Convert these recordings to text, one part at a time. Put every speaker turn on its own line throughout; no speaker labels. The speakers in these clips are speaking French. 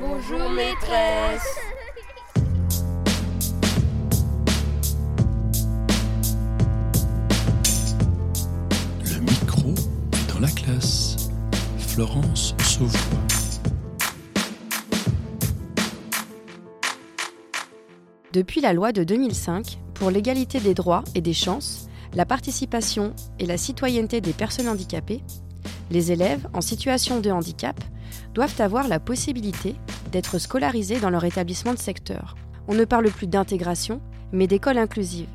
Bonjour maîtresse.
Le micro est dans la classe. Florence Sauvois.
Depuis la loi de 2005 pour l'égalité des droits et des chances, la participation et la citoyenneté des personnes handicapées, les élèves en situation de handicap doivent avoir la possibilité d'être scolarisés dans leur établissement de secteur. On ne parle plus d'intégration, mais d'école inclusive.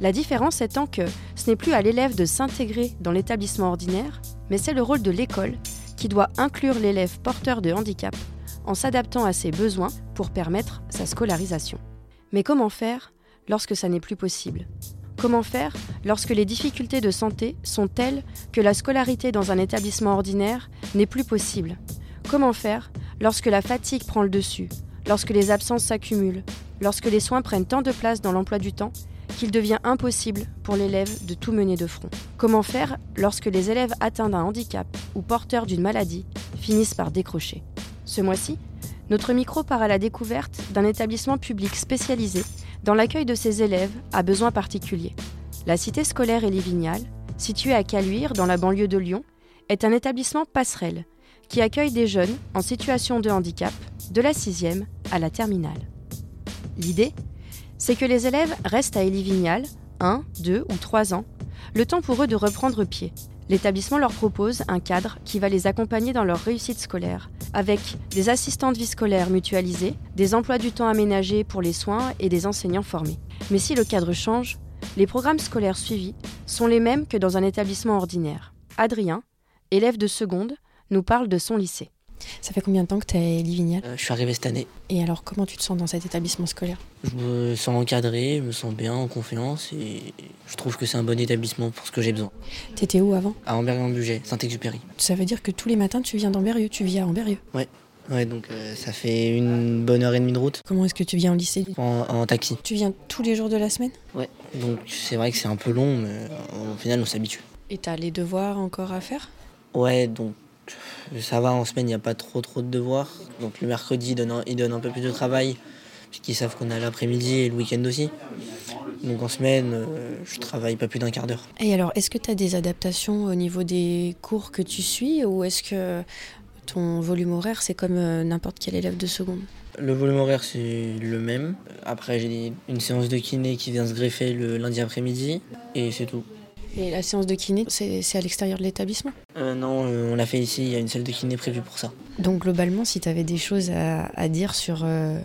La différence étant que ce n'est plus à l'élève de s'intégrer dans l'établissement ordinaire, mais c'est le rôle de l'école qui doit inclure l'élève porteur de handicap en s'adaptant à ses besoins pour permettre sa scolarisation. Mais comment faire lorsque ça n'est plus possible? Comment faire lorsque les difficultés de santé sont telles que la scolarité dans un établissement ordinaire n'est plus possible? Comment faire lorsque la fatigue prend le dessus, lorsque les absences s'accumulent, lorsque les soins prennent tant de place dans l'emploi du temps qu'il devient impossible pour l'élève de tout mener de front? Comment faire lorsque les élèves atteints d'un handicap ou porteurs d'une maladie finissent par décrocher? Ce mois-ci, notre micro part à la découverte d'un établissement public spécialisé dans l'accueil de ses élèves à besoins particuliers. La cité scolaire Élivignal, située à Caluire, dans la banlieue de Lyon, est un établissement passerelle qui accueille des jeunes en situation de handicap de la sixième à la terminale. L'idée, c'est que les élèves restent à Élivignal un, deux ou trois ans, le temps pour eux de reprendre pied. L'établissement leur propose un cadre qui va les accompagner dans leur réussite scolaire, avec des assistantes vie scolaires mutualisées, des emplois du temps aménagés pour les soins et des enseignants formés. Mais si le cadre change, les programmes scolaires suivis sont les mêmes que dans un établissement ordinaire. Adrien, élève de seconde, nous parle de son lycée.
Ça fait combien de temps que tu es Livignal
Euh, je suis arrivé cette année.
Et alors, comment tu te sens dans cet établissement scolaire?
Je me sens encadré, je me sens bien, en confiance et je trouve que c'est un bon établissement pour ce que j'ai besoin.
T'étais où avant?
À Amberieu-en-Bugey, Saint-Exupéry.
Ça veut dire que tous les matins, tu viens d'Amberieu, tu vis à Amberieu.
Ouais, donc euh, ça fait une bonne heure et demie de route
Comment est-ce que tu viens au lycée?
En, en taxi.
Tu viens tous les jours de la semaine?
Ouais, donc c'est vrai que c'est un peu long, mais euh, au final on s'habitue.
Et t'as les devoirs encore à faire?
Ouais, donc ça va, en semaine il n'y a pas trop trop de devoirs. Donc le mercredi ils donnent un, ils donnent un peu plus de travail, puisqu'ils savent qu'on a l'après-midi et le week-end aussi. Donc en semaine, euh, je travaille pas plus d'un quart d'heure.
Et alors, est-ce que tu as des adaptations au niveau des cours que tu suis ou est-ce que ton volume horaire, c'est comme euh, n'importe quel élève de seconde?
Le volume horaire, c'est le même. Après, j'ai une séance de kiné qui vient se greffer le lundi après-midi. Et c'est tout.
Et la séance de kiné, c'est à l'extérieur de l'établissement
Euh, non, euh, on l'a fait ici. Il y a une salle de kiné prévue pour ça.
Donc globalement, si tu avais des choses à, à dire sur, euh,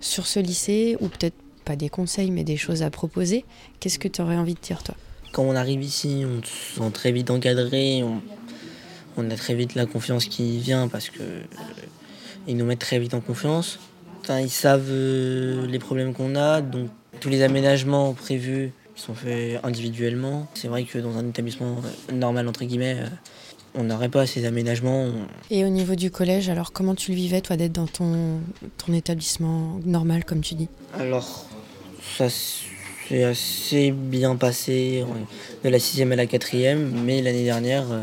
sur ce lycée, ou peut-être pas des conseils, mais des choses à proposer, qu'est-ce que tu aurais envie de dire toi?
Quand on arrive ici, on se sent très vite encadré. On, on a très vite la confiance qui vient parce que ils nous mettent très vite en confiance. Enfin, ils savent les problèmes qu'on a, donc tous les aménagements prévus sont faits individuellement. C'est vrai que dans un établissement euh, normal entre guillemets, euh, on n'aurait pas ces aménagements.
Et au niveau du collège, alors comment tu le vivais toi d'être dans ton, ton établissement normal comme tu dis?
Alors, ça s'est assez bien passé de la sixième à la quatrième, mais l'année dernière, euh,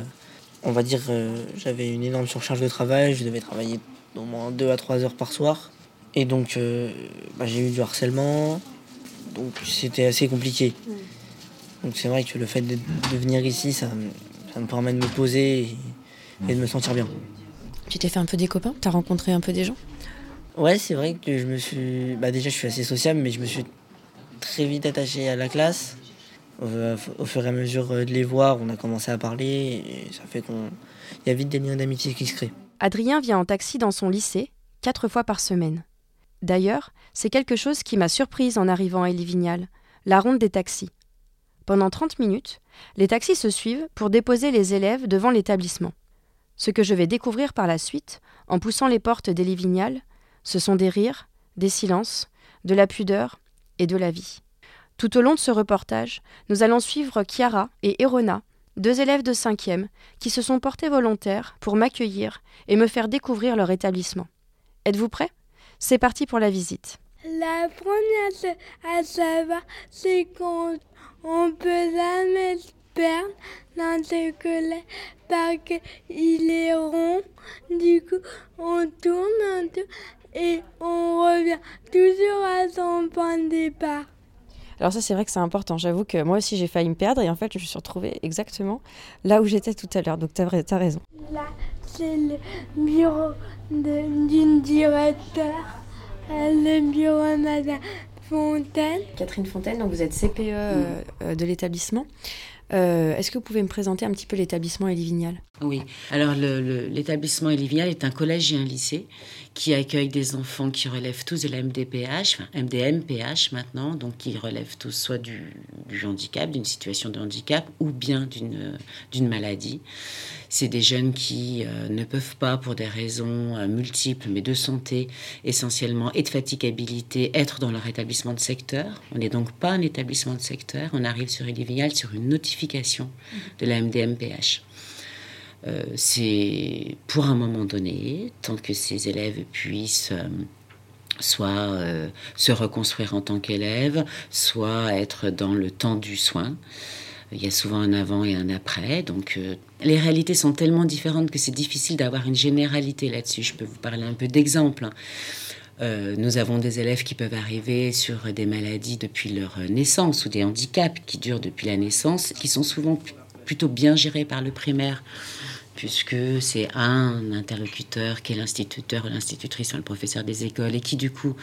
on va dire, j'avais une énorme surcharge de travail, je devais travailler au moins deux à trois heures par soir, et donc euh, bah, j'ai eu du harcèlement, donc c'était assez compliqué. Donc c'est vrai que le fait de, de venir ici, ça, me- ça me permet de me poser et, et de me sentir bien.
Tu t'es fait un peu des copains? T'as rencontré un peu des gens?
Ouais, c'est vrai que je me suis. Bah, déjà, je suis assez sociable, mais je me suis très vite attaché à la classe. Au, au fur et à mesure de les voir, on a commencé à parler et ça fait qu'on. Il y a vite des liens d'amitié qui se créent.
Adrien vient en taxi dans son lycée, quatre fois par semaine. D'ailleurs, c'est quelque chose qui m'a surprise en arrivant à Élivignal, la ronde des taxis. Pendant 30 minutes, les taxis se suivent pour déposer les élèves devant l'établissement. Ce que je vais découvrir par la suite, en poussant les portes d'Élivignal, ce sont des rires, des silences, de la pudeur et de la vie. Tout au long de ce reportage, nous allons suivre Chiara et Erona, deux élèves de 5e, qui se sont portés volontaires pour m'accueillir et me faire découvrir leur établissement. Êtes-vous prêts? C'est parti pour la visite.
La première chose à savoir, c'est qu'on on peut jamais se perdre dans ce collège parce qu'il est rond. Du coup, on tourne un tour et on revient toujours à son point de départ.
Alors ça c'est vrai que c'est important. J'avoue que moi aussi j'ai failli me perdre et en fait je me suis retrouvée exactement là où j'étais tout à l'heure. Donc tu as, raison.
Là c'est le bureau d'une directeur, le bureau Madame Fontaine.
Catherine Fontaine, donc vous êtes CPE euh, euh, de l'établissement. Euh, est-ce que vous pouvez me présenter un petit peu l'établissement Elivignal
Oui, alors l'établissement Elivignal est un collège et un lycée qui accueille des enfants qui relèvent tous de la MDPH, enfin MDMPH maintenant, donc qui relèvent tous soit du, handicap, d'une situation de handicap ou bien d'une maladie. C'est des jeunes qui euh, ne peuvent pas, pour des raisons euh, multiples, mais de santé essentiellement et de fatigabilité, être dans leur établissement de secteur. On n'est donc pas un établissement de secteur. On arrive sur Elivignal sur une notification de la MDMPH. Euh, c'est pour un moment donné, tant que ces élèves puissent soit se reconstruire en tant qu'élèves, soit être dans le temps du soin. Il y a souvent un avant et un après. Donc, euh, les réalités sont tellement différentes que c'est difficile d'avoir une généralité là-dessus. Je peux vous parler un peu d'exemples. Hein. Euh, nous avons des élèves qui peuvent arriver sur des maladies depuis leur naissance ou des handicaps qui durent depuis la naissance, qui sont souvent plutôt bien gérés par le primaire puisque c'est un interlocuteur qui est l'instituteur ou l'institutrice, le professeur des écoles, et qui du coup,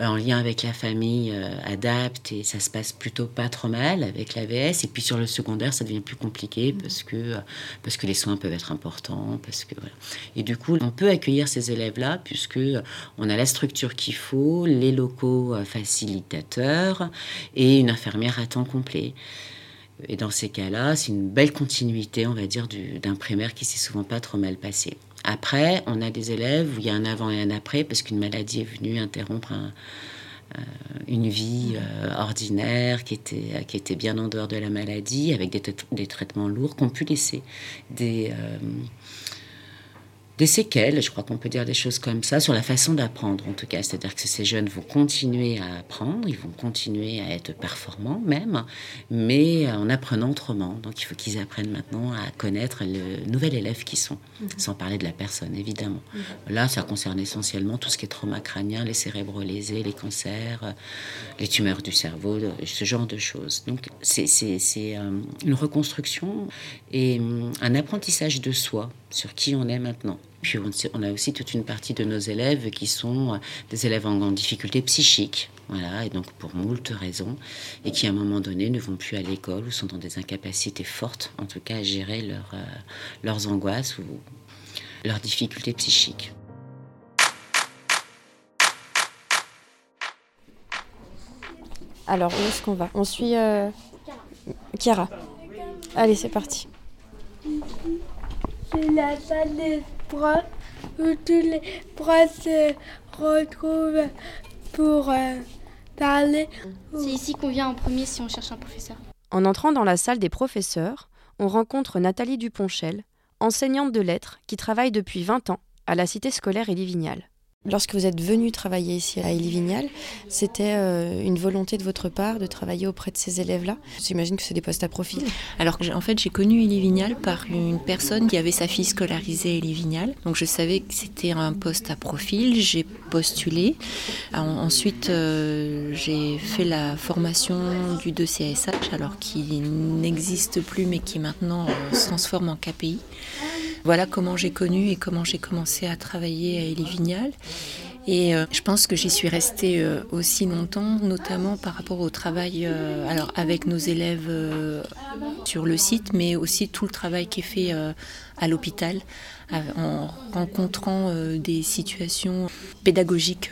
euh, en lien avec la famille, euh, adapte, et ça se passe plutôt pas trop mal avec l'AVS. Et puis sur le secondaire, ça devient plus compliqué parce que, euh, parce que les soins peuvent être importants. Parce que, Et du coup, on peut accueillir ces élèves-là, puisque on a la structure qu'il faut, les locaux facilitateurs et une infirmière à temps complet. Et dans ces cas-là, c'est une belle continuité, on va dire, d'un primaire qui s'est souvent pas trop mal passé. Après, on a des élèves où il y a un avant et un après parce qu'une maladie est venue interrompre euh, une vie euh, ordinaire qui était, bien en dehors de la maladie, avec des, des traitements lourds qu'on pu laisser des, euh, des séquelles, je crois qu'on peut dire des choses comme ça, sur la façon d'apprendre en tout cas. C'est-à-dire que ces jeunes vont continuer à apprendre, ils vont continuer à être performants même, mais en apprenant autrement. Donc il faut qu'ils apprennent maintenant à connaître le nouvel élève qu'ils sont, mhm. sans parler de la personne évidemment. Mhm. Là, ça concerne essentiellement tout ce qui est trauma crânien, les cérébraux lésés, les cancers, les tumeurs du cerveau, ce genre de choses. Donc c'est euh, une reconstruction et hum, un apprentissage de soi sur qui on est maintenant. Puis on, a aussi toute une partie de nos élèves qui sont euh, des élèves en, difficulté psychique, voilà, et donc pour moult raisons, et qui à un moment donné ne vont plus à l'école ou sont dans des incapacités fortes, en tout cas à gérer leur, euh, leurs angoisses ou leurs difficultés psychiques.
Alors, où est-ce qu'on va? On suit euh, Chiara. Allez, c'est parti
c'est où tous les profs se retrouvent pour euh, parler.
C'est ici qu'on vient en premier si on cherche un professeur.
En entrant dans la salle des professeurs, on rencontre Nathalie Duponchel, enseignante de lettres qui travaille depuis 20 ans à la cité scolaire Élivignal. Lorsque vous êtes venu travailler ici à Elivignal, c'était euh, une volonté de votre part de travailler auprès de ces élèves-là? J'imagine que c'est des postes à profil.
Alors en fait, j'ai connu Elivignal par une personne qui avait sa fille scolarisée à Elivignal. Donc je savais que c'était un poste à profil. J'ai postulé. ensuite, euh, j'ai fait la formation du 2CSH, alors qui n'existe plus mais qui maintenant euh, se transforme en KPI. Voilà comment j'ai connu et comment j'ai commencé à travailler à Elivignal. Et euh, je pense que j'y suis restée euh, aussi longtemps, notamment par rapport au travail euh, avec nos élèves sur le site, mais aussi tout le travail qui est fait à l'hôpital en rencontrant des situations pédagogiques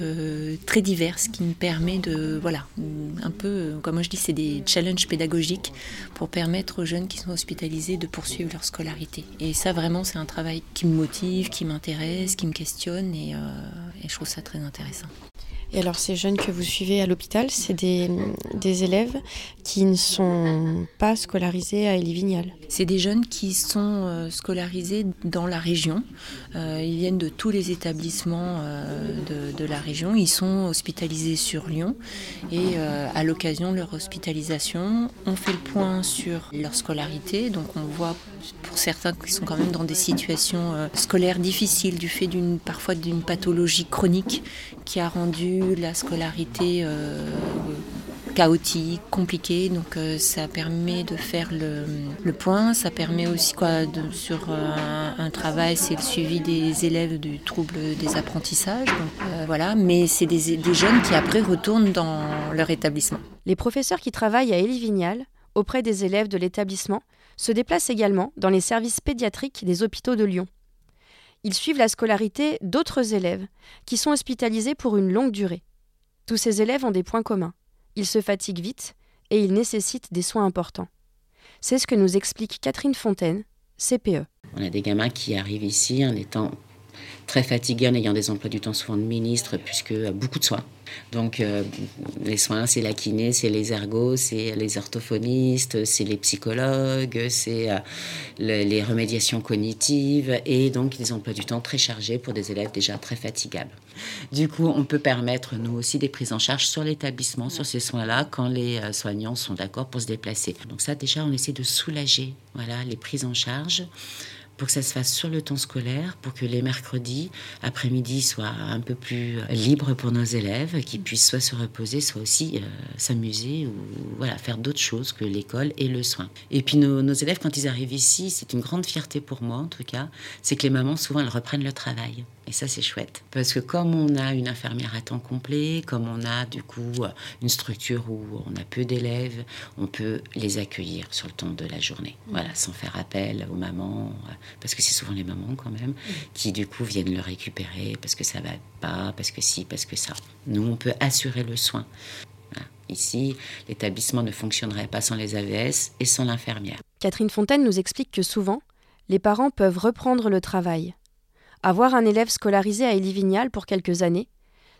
très diverses qui me permet de voilà un peu comme moi je dis c'est des challenges pédagogiques pour permettre aux jeunes qui sont hospitalisés de poursuivre leur scolarité et ça vraiment c'est un travail qui me motive qui m'intéresse qui me questionne et, et je trouve ça très intéressant.
Et alors ces jeunes que vous suivez à l'hôpital, c'est des, élèves qui ne sont pas scolarisés à Elivignal
C'est des jeunes qui sont euh, scolarisés dans la région. Euh, ils viennent de tous les établissements euh, de la région. Ils sont hospitalisés sur Lyon et à l'occasion de leur hospitalisation, on fait le point sur leur scolarité. Donc on voit pour certains qui sont quand même dans des situations scolaires difficiles du fait parfois d'une pathologie chronique qui a rendu la scolarité chaotique, compliqué. Donc euh, ça permet de faire le, point. Ça permet aussi sur euh, un, travail, c'est le suivi des élèves du trouble des apprentissages. Euh, voilà, mais c'est des, jeunes qui après retournent dans leur établissement.
Les professeurs qui travaillent à Élie Vignal auprès des élèves de l'établissement se déplacent également dans les services pédiatriques des hôpitaux de Lyon. Ils suivent la scolarité d'autres élèves qui sont hospitalisés pour une longue durée. Tous ces élèves ont des points communs. Ils se fatiguent vite et ils nécessitent des soins importants. C'est ce que nous explique Catherine Fontaine, CPE.
On a des gamins qui arrivent ici en étant très fatigués, en ayant des emplois du temps souvent de ministre, puisque beaucoup de soins. Donc, euh, les soins, c'est la kiné, c'est les ergos, c'est les orthophonistes, c'est les psychologues, c'est euh, les remédiations cognitives et donc des emplois du temps très chargés pour des élèves déjà très fatigables. Du coup, on peut permettre, nous aussi, des prises en charge sur l'établissement, sur ces soins-là, quand les euh, soignants sont d'accord pour se déplacer. Donc ça, déjà, on essaie de soulager voilà, les prises en charge pour que ça se fasse sur le temps scolaire, pour que les mercredis après-midi soient un peu plus libres pour nos élèves, qu'ils puissent soit se reposer, soit aussi euh, s'amuser ou voilà, faire d'autres choses que l'école et le soin. Et puis nos, nos élèves, quand ils arrivent ici, c'est une grande fierté pour moi en tout cas, c'est que les mamans, souvent, elles reprennent le travail. Et ça, c'est chouette. Parce que comme on a une infirmière à temps complet, comme on a du coup une structure où on a peu d'élèves, on peut les accueillir sur le temps de la journée. Voilà, sans faire appel aux mamans, parce que c'est souvent les mamans quand même, qui du coup viennent le récupérer parce que ça va pas, parce que si, parce que ça. Nous, on peut assurer le soin. Ici, l'établissement ne fonctionnerait pas sans les AVS et sans l'infirmière.
Catherine Fontaine nous explique que souvent, les parents peuvent reprendre le travail avoir un élève scolarisé à Élie-Vignal pour quelques années,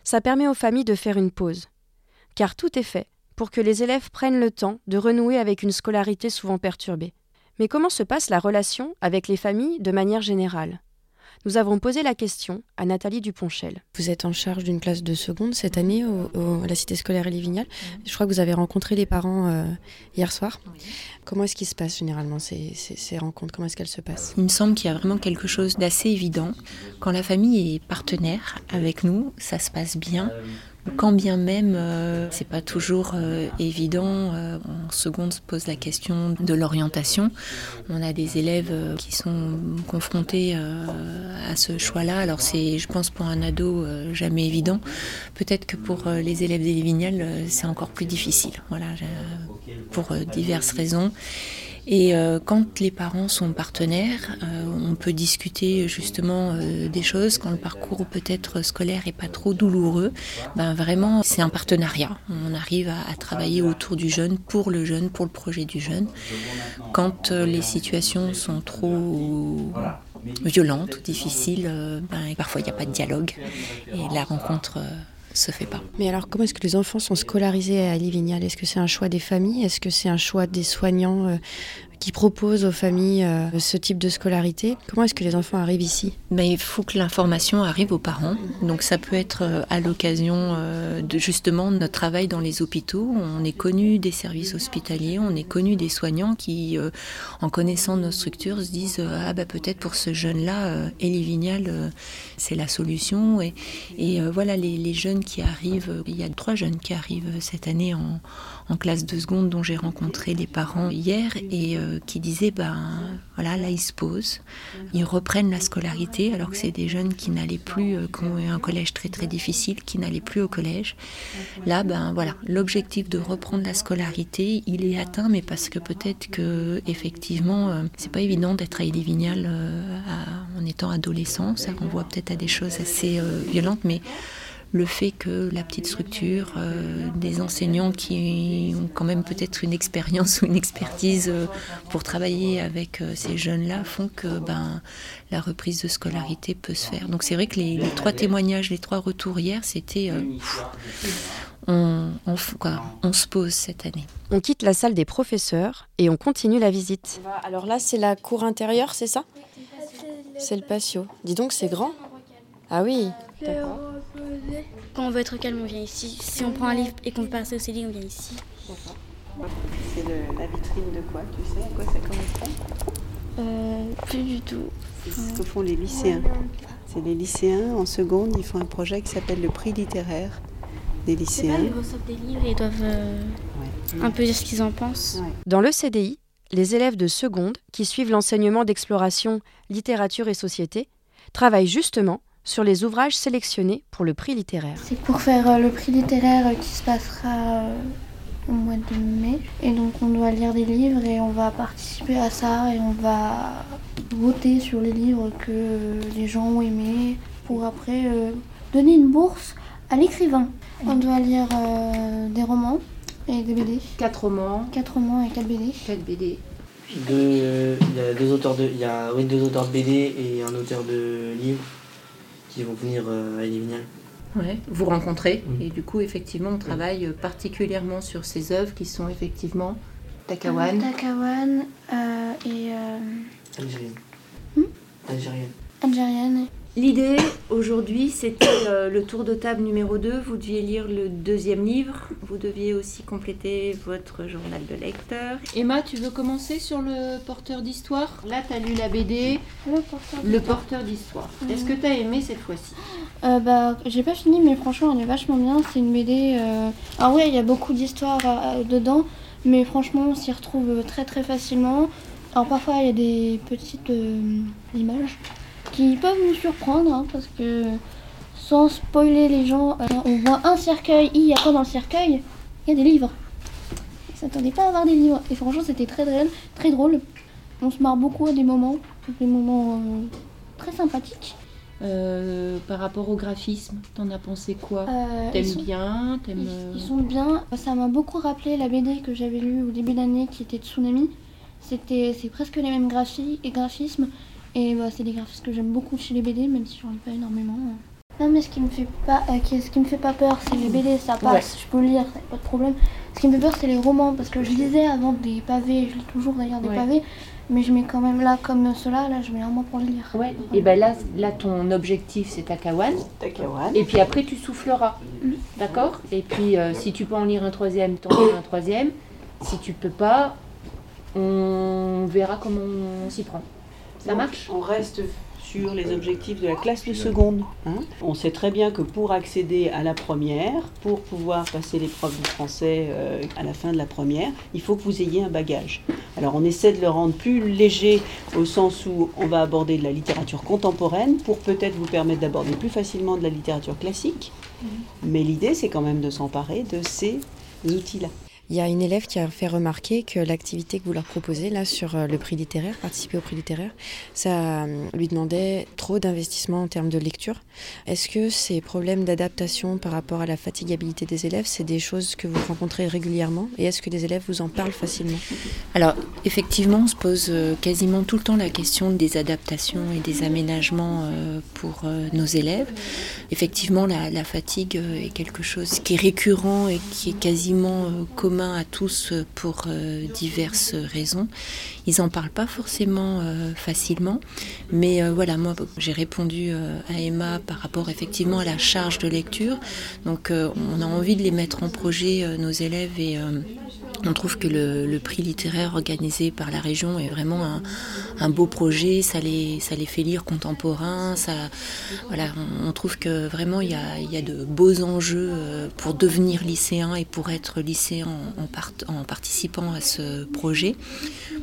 ça permet aux familles de faire une pause. Car tout est fait pour que les élèves prennent le temps de renouer avec une scolarité souvent perturbée. Mais comment se passe la relation avec les familles de manière générale? Nous avons posé la question à Nathalie Duponchel.
Vous êtes en charge d'une classe de seconde cette année à la cité scolaire Elivignal. Je crois que vous avez rencontré les parents euh, hier soir. Comment est-ce qu'il se passe généralement ces, ces rencontres? Comment est-ce qu'elles se passent?
Il me semble qu'il y a vraiment quelque chose d'assez évident. Quand la famille est partenaire avec nous, ça se passe bien. Quand bien même, euh, c'est pas toujours euh, évident. Euh, en seconde, se pose la question de l'orientation. On a des élèves qui sont confrontés à ce choix-là. Alors c'est, je pense, pour un ado, jamais évident. Peut-être que pour les élèves des Vignales, c'est encore plus difficile. Voilà, pour diverses raisons. Et euh, quand les parents sont partenaires, euh, on peut discuter justement euh, des choses. Quand le parcours peut-être scolaire est pas trop douloureux, ben vraiment c'est un partenariat. On arrive à, travailler autour du jeune, pour le jeune, pour le projet du jeune. Quand les situations sont trop violentes difficiles, ben, parfois il n'y a pas de dialogue et la rencontre se fait pas.
Mais alors, comment est-ce que les enfants sont scolarisés à Livignal Est-ce que c'est un choix des familles? Est-ce que c'est un choix des soignants euh, qui proposent aux familles euh, ce type de scolarité. Comment est-ce que les enfants arrivent ici?
Mais Il faut que l'information arrive aux parents. Donc ça peut être euh, à l'occasion euh, de justement notre travail dans les hôpitaux. On est connu des services hospitaliers, on est connu des soignants qui, en connaissant nos structures, se disent ah bah peut-être pour ce jeune-là, Elie Vignal, c'est la solution. Et, voilà les, jeunes qui arrivent. Il y a trois jeunes qui arrivent cette année en, en classe de seconde dont j'ai rencontré les parents hier et euh, qui disaient ben voilà là ils se posent, ils reprennent la scolarité alors que c'est des jeunes qui n'allaient plus, euh, qui ont eu un collège très très difficile, qui n'allaient plus au collège. Là ben voilà l'objectif de reprendre la scolarité il est atteint mais parce que peut-être que effectivement euh, c'est pas évident d'être à Ille-Vignal en étant adolescent, ça renvoie peut-être à des choses assez violentes mais le fait que la petite structure, euh, des enseignants qui ont quand même peut-être une expérience ou une expertise euh, pour travailler avec euh, ces jeunes-là font que ben, la reprise de scolarité peut se faire. Donc c'est vrai que les, trois témoignages, les trois retours hier, c'était... on, on, on se pose cette année.
On quitte la salle des professeurs et on continue la visite.
Alors là, c'est la cour intérieure, c'est ça? C'est le patio. Dis donc, c'est grand. Ah oui.
quand on veut être calme, on vient ici. Si on prend un livre et qu'on veut passer au CDI, on vient ici.
C'est la vitrine de quoi Tu sais à quoi ça correspond?
Euh, Plus du tout.
C'est ce que font les lycéens. C'est les lycéens en seconde, ils font un projet qui s'appelle le prix littéraire des lycéens.
Pas, ils reçoivent des livres et ils doivent euh, un peu dire ce qu'ils en pensent. Ouais.
Dans le CDI, les élèves de seconde qui suivent l'enseignement d'exploration littérature et société travaillent justement sur les ouvrages sélectionnés pour le prix littéraire.
C'est pour faire euh, le prix littéraire qui se passera euh, au mois de mai. Et donc on doit lire des livres et on va participer à ça et on va voter sur les livres que les gens ont aimés pour après euh, donner une bourse à l'écrivain. On doit lire euh, des romans et des BD.
Quatre romans.
Quatre romans et quatre BD.
Quatre BD.
Deux, il y a deux auteurs de, il y a oui, deux auteurs de BD et un auteur de livres qui vont venir euh, à Elivignal.
Ouais, vous rencontrez et du coup effectivement on travaille particulièrement sur ces œuvres qui sont effectivement Takawan.
Euh, Takawan euh, et
Algérienne.
Hmm
Algérienne.
Algérienne.
L'idée aujourd'hui, c'était euh, le tour de table numéro 2. Vous deviez lire le deuxième livre. Vous deviez aussi compléter votre journal de lecteur. Emma, tu veux commencer sur le porteur d'histoire? Là, tu as lu la BD.
Le porteur
Le porteur d'histoire. Est-ce que tu as aimé cette fois-ci?
Euh, bah, J'ai pas fini, mais franchement, elle est vachement bien. C'est une BD. Euh... Ah ouais, il y a beaucoup d'histoires euh, dedans, mais franchement, on s'y retrouve très très facilement. Alors parfois, il y a des petites euh, images qui peuvent nous surprendre hein, parce que sans spoiler les gens, euh, on voit un cercueil, il y a quoi dans le cercueil Il y a des livres. Ils s'attendaient pas à avoir des livres et franchement c'était très drôle, très drôle. On se marre beaucoup à des moments, des moments euh, très sympathiques.
Euh, par rapport au graphisme, t'en as pensé quoi T'aimes
ils sont-
bien
Ils,
T'aimes
ils sont bien. Ça m'a beaucoup rappelé la BD que j'avais lue au début d'année qui était Tsunami. C'était, c'est presque les mêmes graphi- et graphismes. Et bah, c'est des graphismes que j'aime beaucoup chez les BD, même si j'en lis pas énormément. Non, mais ce qui me fait pas, euh, qui- ce qui me fait pas peur, c'est les BD, ça passe, je peux lire, ça pas de problème. Ce qui me fait peur, c'est les romans, parce que je lisais avant des pavés, je lis toujours d'ailleurs des
Ouais.
pavés, mais je mets quand même là, comme cela, là, je mets vraiment pour le lire.
Ouais, et ben là, là ton objectif c'est Takawan.
Takawan.
Et puis après, tu souffleras. D'accord? Et puis, euh, si tu peux en lire un troisième, t'en lis un troisième. Si tu peux pas, on verra comment on s'y prend. Ça
Donc,
marche
On reste sur les objectifs de la classe de seconde. hein. On sait très bien que pour accéder à la première, pour pouvoir passer l'épreuve du français euh, à la fin de la première, il faut que vous ayez un bagage. Alors on essaie de le rendre plus léger au sens où on va aborder de la littérature contemporaine pour peut-être vous permettre d'aborder plus facilement de la littérature classique. Mais l'idée c'est quand même de s'emparer de ces outils-là.
Il y a une élève qui a fait remarquer que l'activité que vous leur proposez là sur euh, le prix littéraire, participer au prix littéraire, ça euh, lui demandait trop d'investissement en termes de lecture. Est-ce que ces problèmes d'adaptation par rapport à la fatigabilité des élèves, c'est des choses que vous rencontrez régulièrement Et est-ce que les élèves vous en parlent facilement?
Alors, effectivement, on se pose euh, quasiment tout le temps la question des adaptations et des aménagements pour nos élèves. Effectivement, la, la fatigue est quelque chose qui est récurrent et qui est quasiment euh, commun à tous pour euh, diverses raisons. Ils n'en parlent pas forcément euh, facilement, mais euh, voilà, moi j'ai répondu euh, à Emma par rapport effectivement à la charge de lecture. Donc on a envie de les mettre en projet, nos élèves, et on trouve que le, prix littéraire organisé par la région est vraiment un, beau projet. Ça les, ça les fait lire contemporain. Ça, voilà, on, trouve que vraiment il y a, y a de beaux enjeux pour devenir lycéen et pour être lycéen en, en participant à ce projet.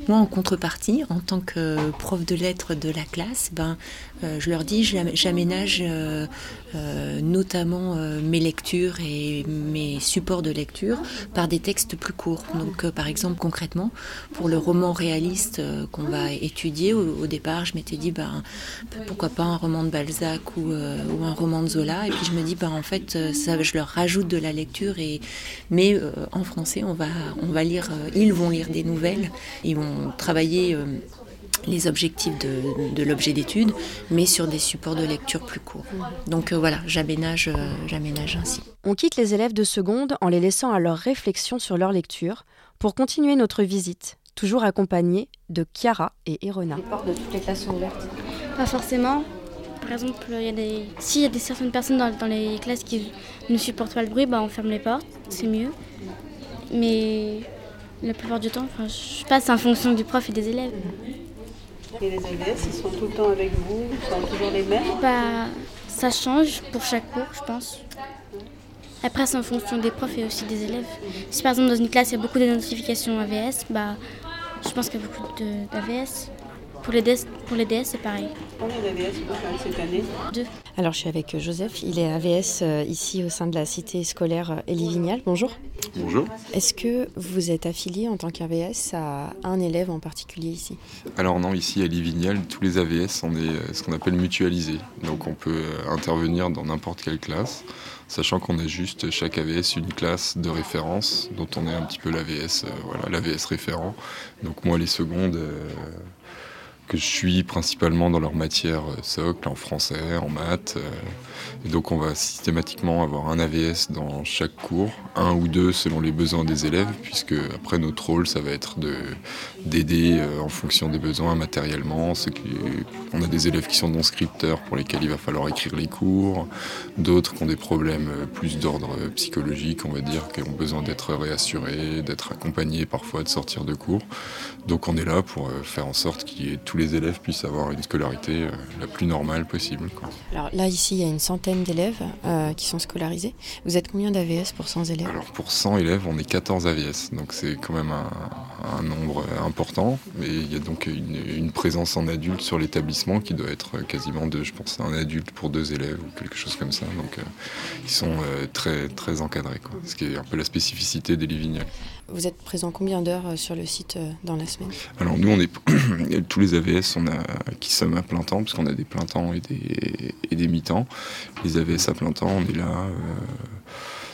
Moi, en contrepartie, en tant que prof de lettres de la classe, ben, euh, je leur dis, j'am- j'aménage euh, euh, notamment mes lectures et mes supports de lecture par des textes plus courts. Donc, par exemple, concrètement, pour le roman réaliste qu'on va étudier, au, départ, je m'étais dit, ben, pourquoi pas un roman de Balzac ou, ou un roman de Zola. Et puis je me dis, ben, en fait, ça, je leur rajoute de la lecture. Et, mais en français, on va, on va lire, ils vont lire des nouvelles. Ils vont travailler. euh, les objectifs de, de l'objet d'étude, mais sur des supports de lecture plus courts. Donc euh, voilà, j'aménage, euh, j'aménage ainsi.
On quitte les élèves de seconde en les laissant à leur réflexion sur leur lecture pour continuer notre visite, toujours accompagnés de Chiara et Erona.
Les portes de toutes les classes sont ouvertes.
Pas forcément.
Par exemple, il y a des... s'il y a des certaines personnes dans, dans, les classes qui ne supportent pas le bruit, bah, on ferme les portes, c'est mieux. Mais la plupart du temps, enfin, je passe en fonction du prof et des élèves.
Et les AVS, ils sont tout le temps avec vous Ils sont toujours les mêmes?
Bah, Ça change pour chaque cours, je pense. Après, c'est en fonction des profs et aussi des élèves. Si par exemple dans une classe il y a beaucoup de notifications AVS, bah, je pense qu'il y a beaucoup d'AVS. Pour les DS, pour les DS c'est pareil.
Combien d'AVS vous faire cette année
Deux.
Alors je suis avec Joseph, il est AVS euh, ici au sein de la cité scolaire Élie Vignal. Bonjour.
Bonjour.
Est-ce que vous êtes affilié en tant qu'AVS à un élève en particulier ici?
Alors non, ici à Élie Vignal, tous les AVS, on est ce qu'on appelle mutualisés. Donc on peut euh, intervenir dans n'importe quelle classe sachant qu'on a juste chaque AVS une classe de référence dont on est un petit peu l'AVS, euh, voilà, l'AVS référent. Donc moi les secondes, euh, que je suis principalement dans leur matière euh, socle, en français, en maths. Euh, et donc on va systématiquement avoir un AVS dans chaque cours, un ou deux selon les besoins des élèves, puisque après notre rôle ça va être d'aider euh, en fonction des besoins matériellement. On a des élèves qui sont non scripteurs pour lesquels il va falloir écrire les cours, d'autres qui ont des problèmes plus d'ordre psychologique, on va dire, qui ont besoin d'être réassurés, d'être accompagnés parfois de sortir de cours. Donc on est là pour faire en sorte qu'il y ait tous les élèves puissent avoir une scolarité euh, la plus normale possible.
Alors là, ici, il y a une centaine d'élèves euh, qui sont scolarisés. Vous êtes combien d'AVS pour 100 élèves?
Alors pour 100 élèves, on est 14 AVS, donc c'est quand même un, nombre important. Mais il y a donc une, présence en adulte sur l'établissement qui doit être quasiment de, je pense, un adulte pour deux élèves ou quelque chose comme ça. Donc euh, ils sont très, très encadrés, quoi. ce qui est un peu la spécificité des Livignales.
Vous êtes présent combien d'heures sur le site dans la semaine?
Alors nous, on est tous les AVS on a, qui sommes à plein temps, parce qu'on a des plein temps et des, et des mi-temps. Les AVS à plein temps, on est là, euh,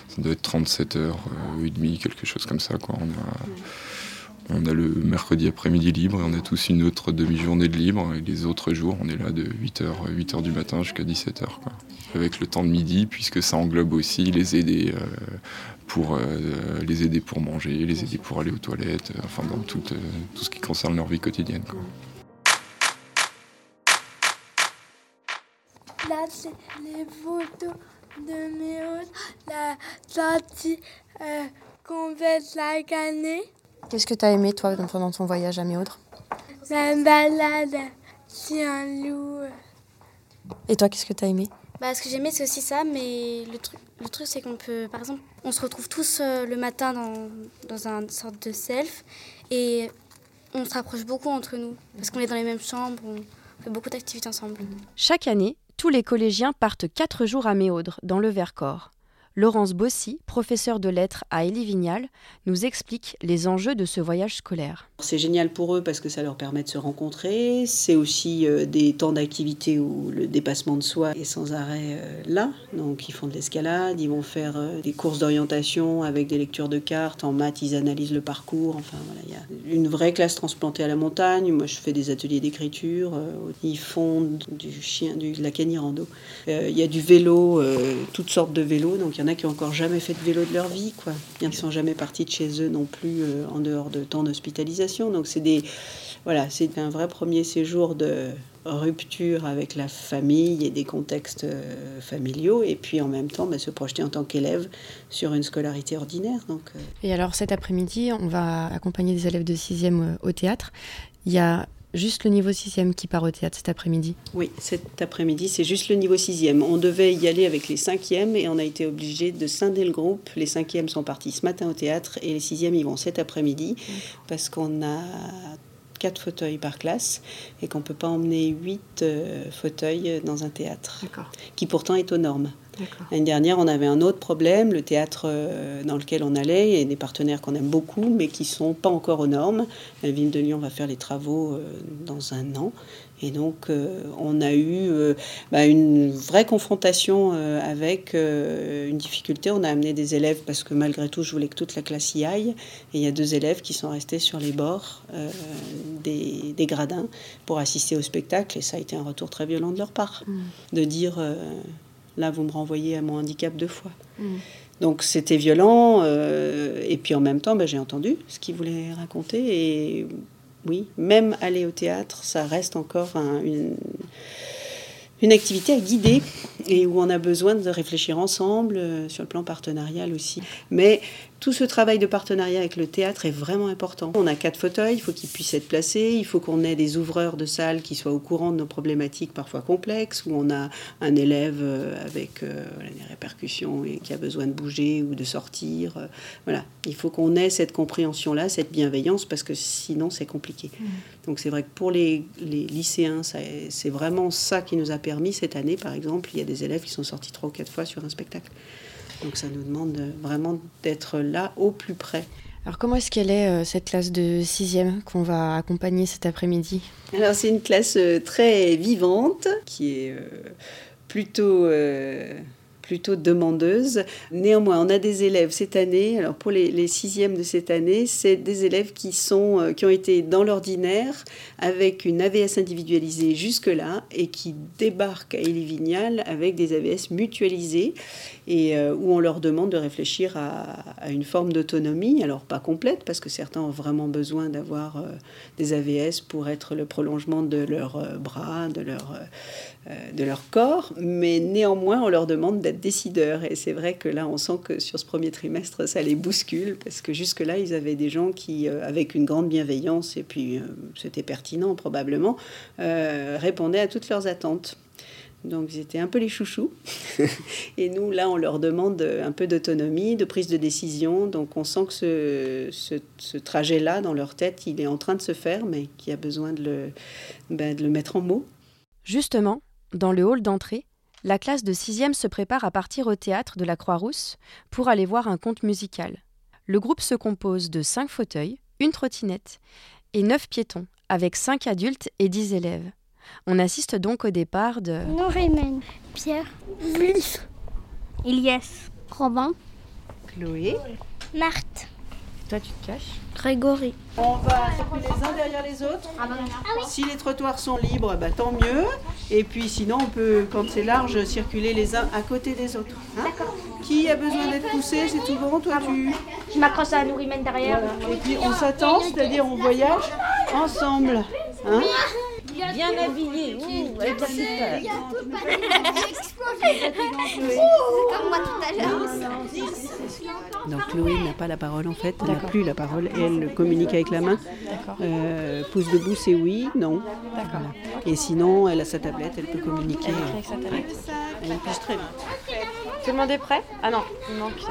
ça doit être 37 heures euh, et demie, quelque chose comme ça. Quoi. On a le mercredi après-midi libre et on a tous une autre demi-journée de libre. Et les autres jours, on est là de 8h, 8h du matin jusqu'à 17h. Quoi. Avec le temps de midi, puisque ça englobe aussi les aider. Euh, aider pour manger, les aider pour aller aux toilettes, enfin dans tout, ce qui concerne leur vie quotidienne. Quoi.
Les photos de mes la sortie euh, qu'on fait chaque année.
Qu'est-ce que tu as aimé, toi, pendant ton voyage à Méaudre?
La balade sur un loup.
Et toi, qu'est-ce que tu as aimé?
Bah, Ce que j'ai aimé, c'est aussi ça, mais le truc, le truc c'est qu'on peut, par exemple, on se retrouve tous euh, le matin dans, dans une sorte de self et on se rapproche beaucoup entre nous parce qu'on est dans les mêmes chambres, on fait beaucoup d'activités ensemble.
Chaque année, tous les collégiens partent quatre jours à Méaudre, dans le Vercors. Laurence Bossy, professeure de lettres à Élie Vignal, nous explique les enjeux de ce voyage scolaire.
C'est génial pour eux parce que ça leur permet de se rencontrer. C'est aussi euh, des temps d'activité où le dépassement de soi est sans arrêt euh, là. Donc ils font de l'escalade, ils vont faire euh, des courses d'orientation avec des lectures de cartes. En maths, ils analysent le parcours. Enfin voilà, il y a une vraie classe transplantée à la montagne. Moi, je fais des ateliers d'écriture. Ils font du chien, de la canirando. Il y a du vélo, toutes sortes de vélos. Donc a qui n'ont encore jamais fait de vélo de leur vie. Quoi. Ils ne sont jamais partis de chez eux non plus en dehors de temps d'hospitalisation. Donc c'est des voilà, c'est un vrai premier séjour de rupture avec la famille et des contextes euh, familiaux, et puis en même temps bah, se projeter en tant qu'élève sur une scolarité ordinaire. Donc, euh.
Et alors cet après-midi, on va accompagner des élèves de 6e euh, au théâtre. Il y a juste le niveau 6e qui part au théâtre cet après-midi
Oui, cet après-midi, c'est juste le niveau 6e. On devait y aller avec les 5e et on a été obligé de scinder le groupe. Les 5e sont partis ce matin au théâtre et les 6e y vont cet après-midi parce qu'on a quatre fauteuils par classe et qu'on ne peut pas emmener huit euh, fauteuils dans un théâtre, qui pourtant est aux normes. L'année dernière, on avait un autre problème, le théâtre euh, dans lequel on allait, et des partenaires qu'on aime beaucoup, mais qui sont pas encore aux normes. La ville de Lyon va faire les travaux euh, dans un an. Et donc, euh, on a eu bah, une vraie confrontation avec une difficulté. On a amené des élèves parce que malgré tout, je voulais que toute la classe y aille. Et il y a deux élèves qui sont restés sur les bords des, des, gradins pour assister au spectacle. Et ça a été un retour très violent de leur part. Mmh. De dire Là, vous me renvoyez à mon handicap deux fois. Mm. Donc c'était violent. Euh, et puis en même temps, ben, j'ai entendu ce qu'il voulait raconter. Et oui, même aller au théâtre, ça reste encore une, une activité à guider et où on a besoin de réfléchir ensemble euh, sur le plan partenarial aussi. Mais tout ce travail de partenariat avec le théâtre est vraiment important. On a quatre fauteuils, il faut qu'ils puissent être placés, il faut qu'on ait des ouvreurs de salles qui soient au courant de nos problématiques parfois complexes, où on a un élève euh, avec euh, des répercussions et qui a besoin de bouger ou de sortir. Voilà, il faut qu'on ait cette compréhension-là, cette bienveillance, parce que sinon c'est compliqué. Mmh. Donc c'est vrai que pour les, les lycéens, c'est vraiment ça qui nous a permis cette année, par exemple, il y a des élèves qui sont sortis trois ou quatre fois sur un spectacle. Donc ça nous demande vraiment d'être là au plus près.
Alors comment est-ce qu'elle est, euh, cette classe de sixième qu'on va accompagner cet après-midi?
Alors c'est une classe euh, très vivante qui est euh, plutôt demandeuse. Néanmoins, on a des élèves cette année. Alors pour les, sixièmes de cette année, c'est des élèves qui sont euh, qui ont été dans l'ordinaire avec une AVS individualisée jusque-là et qui débarquent à Elie Vignal avec des AVS mutualisées et euh, où on leur demande de réfléchir à, une forme d'autonomie. Alors pas complète parce que certains ont vraiment besoin d'avoir euh, des AVS pour être le prolongement de leurs bras, de leur de leur corps, mais néanmoins on leur demande d'être décideurs. Et c'est vrai que là, on sent que sur ce premier trimestre, ça les bouscule, parce que jusque-là, ils avaient des gens qui, euh, avec une grande bienveillance, et puis euh, c'était pertinent probablement, euh, répondaient à toutes leurs attentes. Donc ils étaient un peu les chouchous. et nous, là, on leur demande un peu d'autonomie, de prise de décision. Donc on sent que ce, ce, trajet-là, dans leur tête, il est en train de se faire, mais qu'il y a besoin de le, ben, de le mettre en mots.
Justement, dans le hall d'entrée, la classe de 6e se prépare à partir au théâtre de la Croix-Rousse pour aller voir un conte musical. Le groupe se compose de 5 fauteuils, une trottinette et 9 piétons, avec 5 adultes et 10 élèves. On assiste donc au départ de
Norémen, Pierre, Elias, Robin,
Chloé,
Marthe.
Toi, tu te caches
Grégory.
On va circuler les uns derrière les autres. Ah bah, si les trottoirs sont libres, bah, tant mieux. Et puis sinon, on peut, quand c'est large, circuler les uns à côté des autres. Hein Qui a besoin d'être poussé C'est tout bon Toi, tu...
Je m'accroche à Nourimène derrière.
Et puis on s'attend, c'est-à-dire on voyage ensemble. Hein
bien habillée. Ouh, elle a super.
comme moi tout à l'heure.
Donc Chloé n'a pas la parole en fait, elle n'a plus la parole et elle communique avec la main. Euh, pouce debout c'est oui, non. D'accord. Et sinon elle a sa tablette, elle peut communiquer.
Elle, sa tablette.
elle très bien.
Tout le monde est prêt? Ah non, il manque.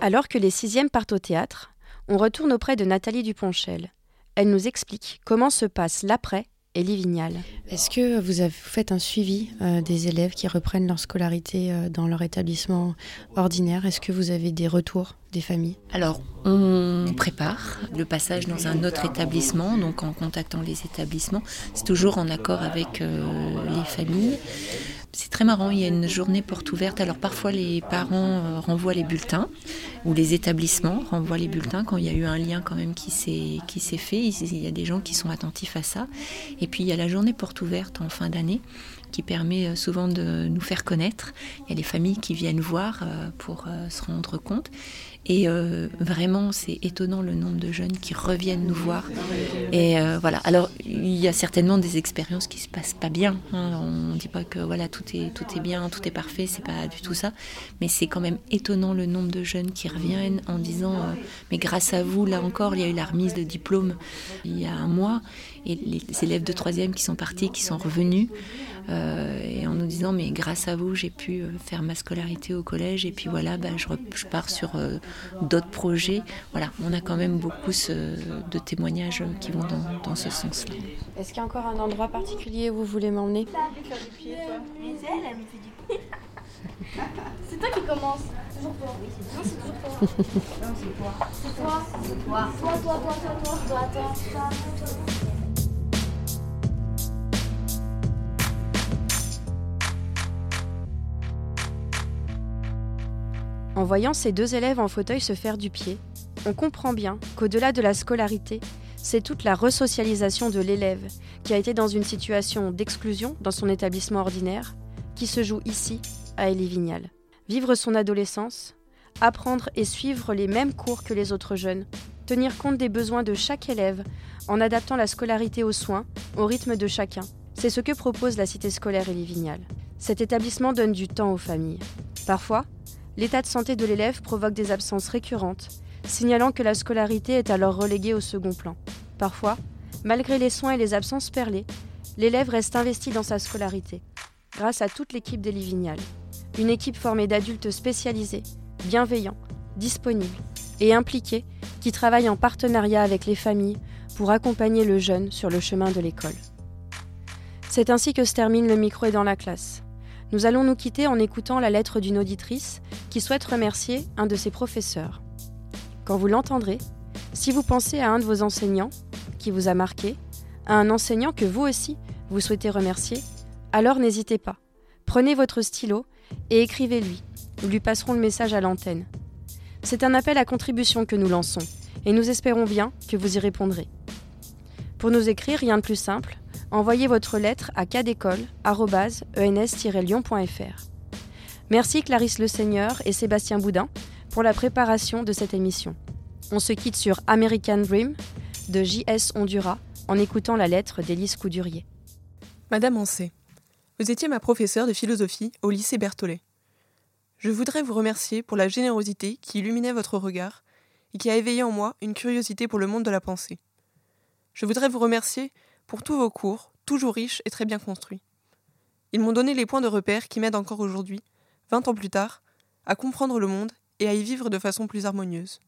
Alors que les sixièmes partent au théâtre, on retourne auprès de Nathalie Duponchel. Elle nous explique comment se passe l'après Elie Vignal.
Est-ce que vous, avez, fait un suivi euh, des élèves qui reprennent leur scolarité euh, dans leur établissement ordinaire? Est-ce que vous avez des retours des familles?
Alors, on prépare le passage dans un autre établissement, donc en contactant les établissements. C'est toujours en accord avec euh, les familles. C'est très marrant, il y a une journée porte ouverte. Alors parfois les parents renvoient les bulletins ou les établissements renvoient les bulletins quand il y a eu un lien quand même qui s'est fait. Il y a des gens qui sont attentifs à ça. Et puis il y a la journée porte ouverte en fin d'année qui permet euh, souvent de nous faire connaître. Il y a des familles qui viennent voir euh, pour euh, se rendre compte. Et vraiment, c'est étonnant le nombre de jeunes qui reviennent nous voir. Et voilà. Alors, il y a certainement des expériences qui se passent pas bien. Hein. On ne dit pas que voilà tout est tout est bien, tout est parfait. C'est pas du tout ça. Mais c'est quand même étonnant le nombre de jeunes qui reviennent en disant mais grâce à vous, là encore, il y a eu la remise de diplôme il y a un mois et les élèves de troisième qui sont partis, qui sont revenus. Euh, et en nous disant mais grâce à vous j'ai pu euh, faire ma scolarité au collège et puis voilà bah, je, je, pars sur euh, d'autres projets. Voilà, on a quand même beaucoup de témoignages qui vont dans, dans ce sens-là.
Est-ce qu'il y a encore un endroit particulier où vous voulez m'emmener?
C'est toi qui commence. Toujours toi. Non, c'est toujours toi. Non, c'est toi. C'est toi. C'est toi. Toi, toi, toi, toi, toi, toi, toi, toi.
En voyant ces deux élèves en fauteuil se faire du pied, on comprend bien qu'au-delà de la scolarité, c'est toute la resocialisation de l'élève qui a été dans une situation d'exclusion dans son établissement ordinaire qui se joue ici, à Elie Vignal. Vivre son adolescence, apprendre et suivre les mêmes cours que les autres jeunes, tenir compte des besoins de chaque élève en adaptant la scolarité aux soins, au rythme de chacun, C'est ce que propose la cité scolaire Elivignal. Cet établissement donne du temps aux familles. Parfois, l'état de santé de l'élève provoque des absences récurrentes, signalant que la scolarité est alors reléguée au second plan. Parfois, malgré les soins et les absences perlées, l'élève reste investi dans sa scolarité, grâce à toute l'équipe d'Elivignal. Une équipe formée d'adultes spécialisés, bienveillants, disponibles et impliqués qui travaillent en partenariat avec les familles pour accompagner le jeune sur le chemin de l'école. C'est ainsi que se termine le micro et dans la classe. Nous allons nous quitter en écoutant la lettre d'une auditrice qui souhaite remercier un de ses professeurs. Quand vous l'entendrez, si vous pensez à un de vos enseignants qui vous a marqué, à un enseignant que vous aussi vous souhaitez remercier, alors n'hésitez pas. Prenez votre stylo et écrivez-lui. Nous lui passerons le message à l'antenne. C'est un appel à contribution que nous lançons et nous espérons bien que vous y répondrez. Pour nous écrire, rien de plus simple, envoyez votre lettre à cadécole.ens-lyon.fr. Merci Clarisse Le Seigneur et Sébastien Boudin pour la préparation de cette émission. On se quitte sur American Dream de J.S. Hondura en écoutant la lettre d'Élise Coudurier.
Madame Ancet, vous étiez ma professeure de philosophie au lycée Berthollet. Je voudrais vous remercier pour la générosité qui illuminait votre regard et qui a éveillé en moi une curiosité pour le monde de la pensée. Je voudrais vous remercier pour tous vos cours, toujours riches et très bien construits. Ils m'ont donné les points de repère qui m'aident encore aujourd'hui, vingt ans plus tard, à comprendre le monde et à y vivre de façon plus harmonieuse.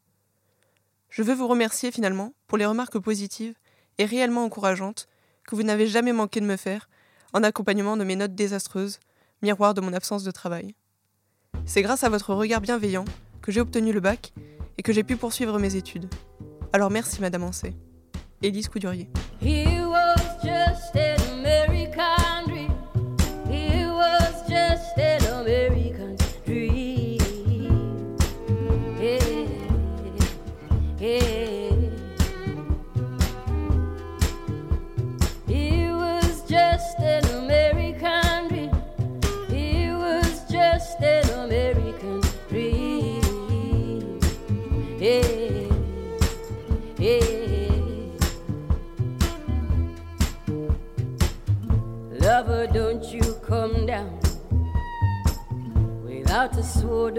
Je veux vous remercier finalement pour les remarques positives et réellement encourageantes que vous n'avez jamais manqué de me faire en accompagnement de mes notes désastreuses, miroir de mon absence de travail. C'est grâce à votre regard bienveillant que j'ai obtenu le bac et que j'ai pu poursuivre mes études. Alors merci Madame Ancet. Élise Coudurier.
still sword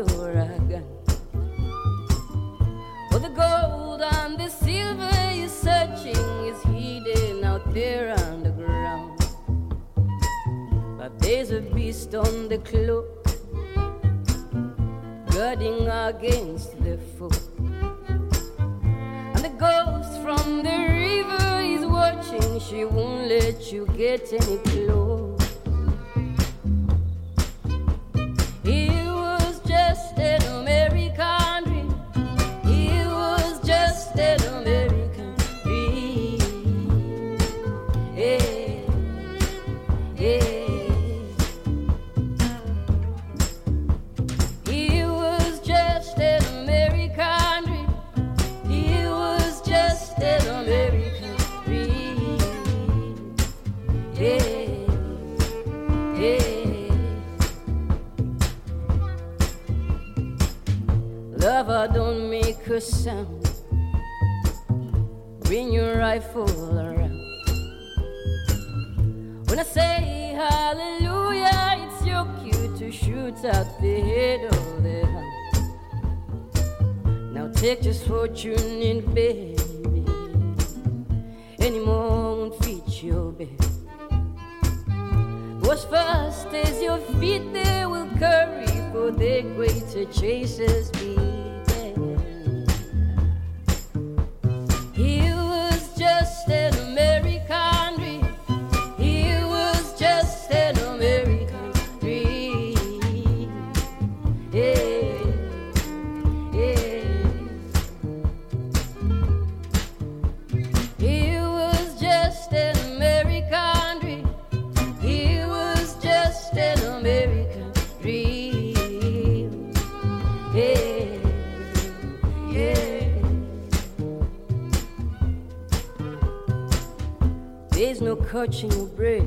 catching your breath.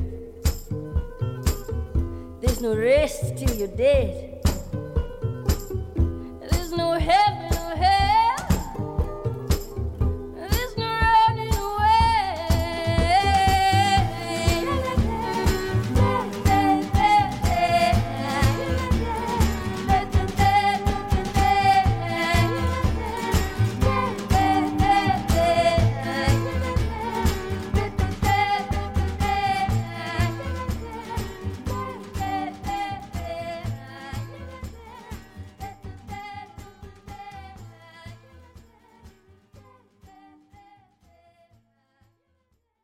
There's no rest till you're dead.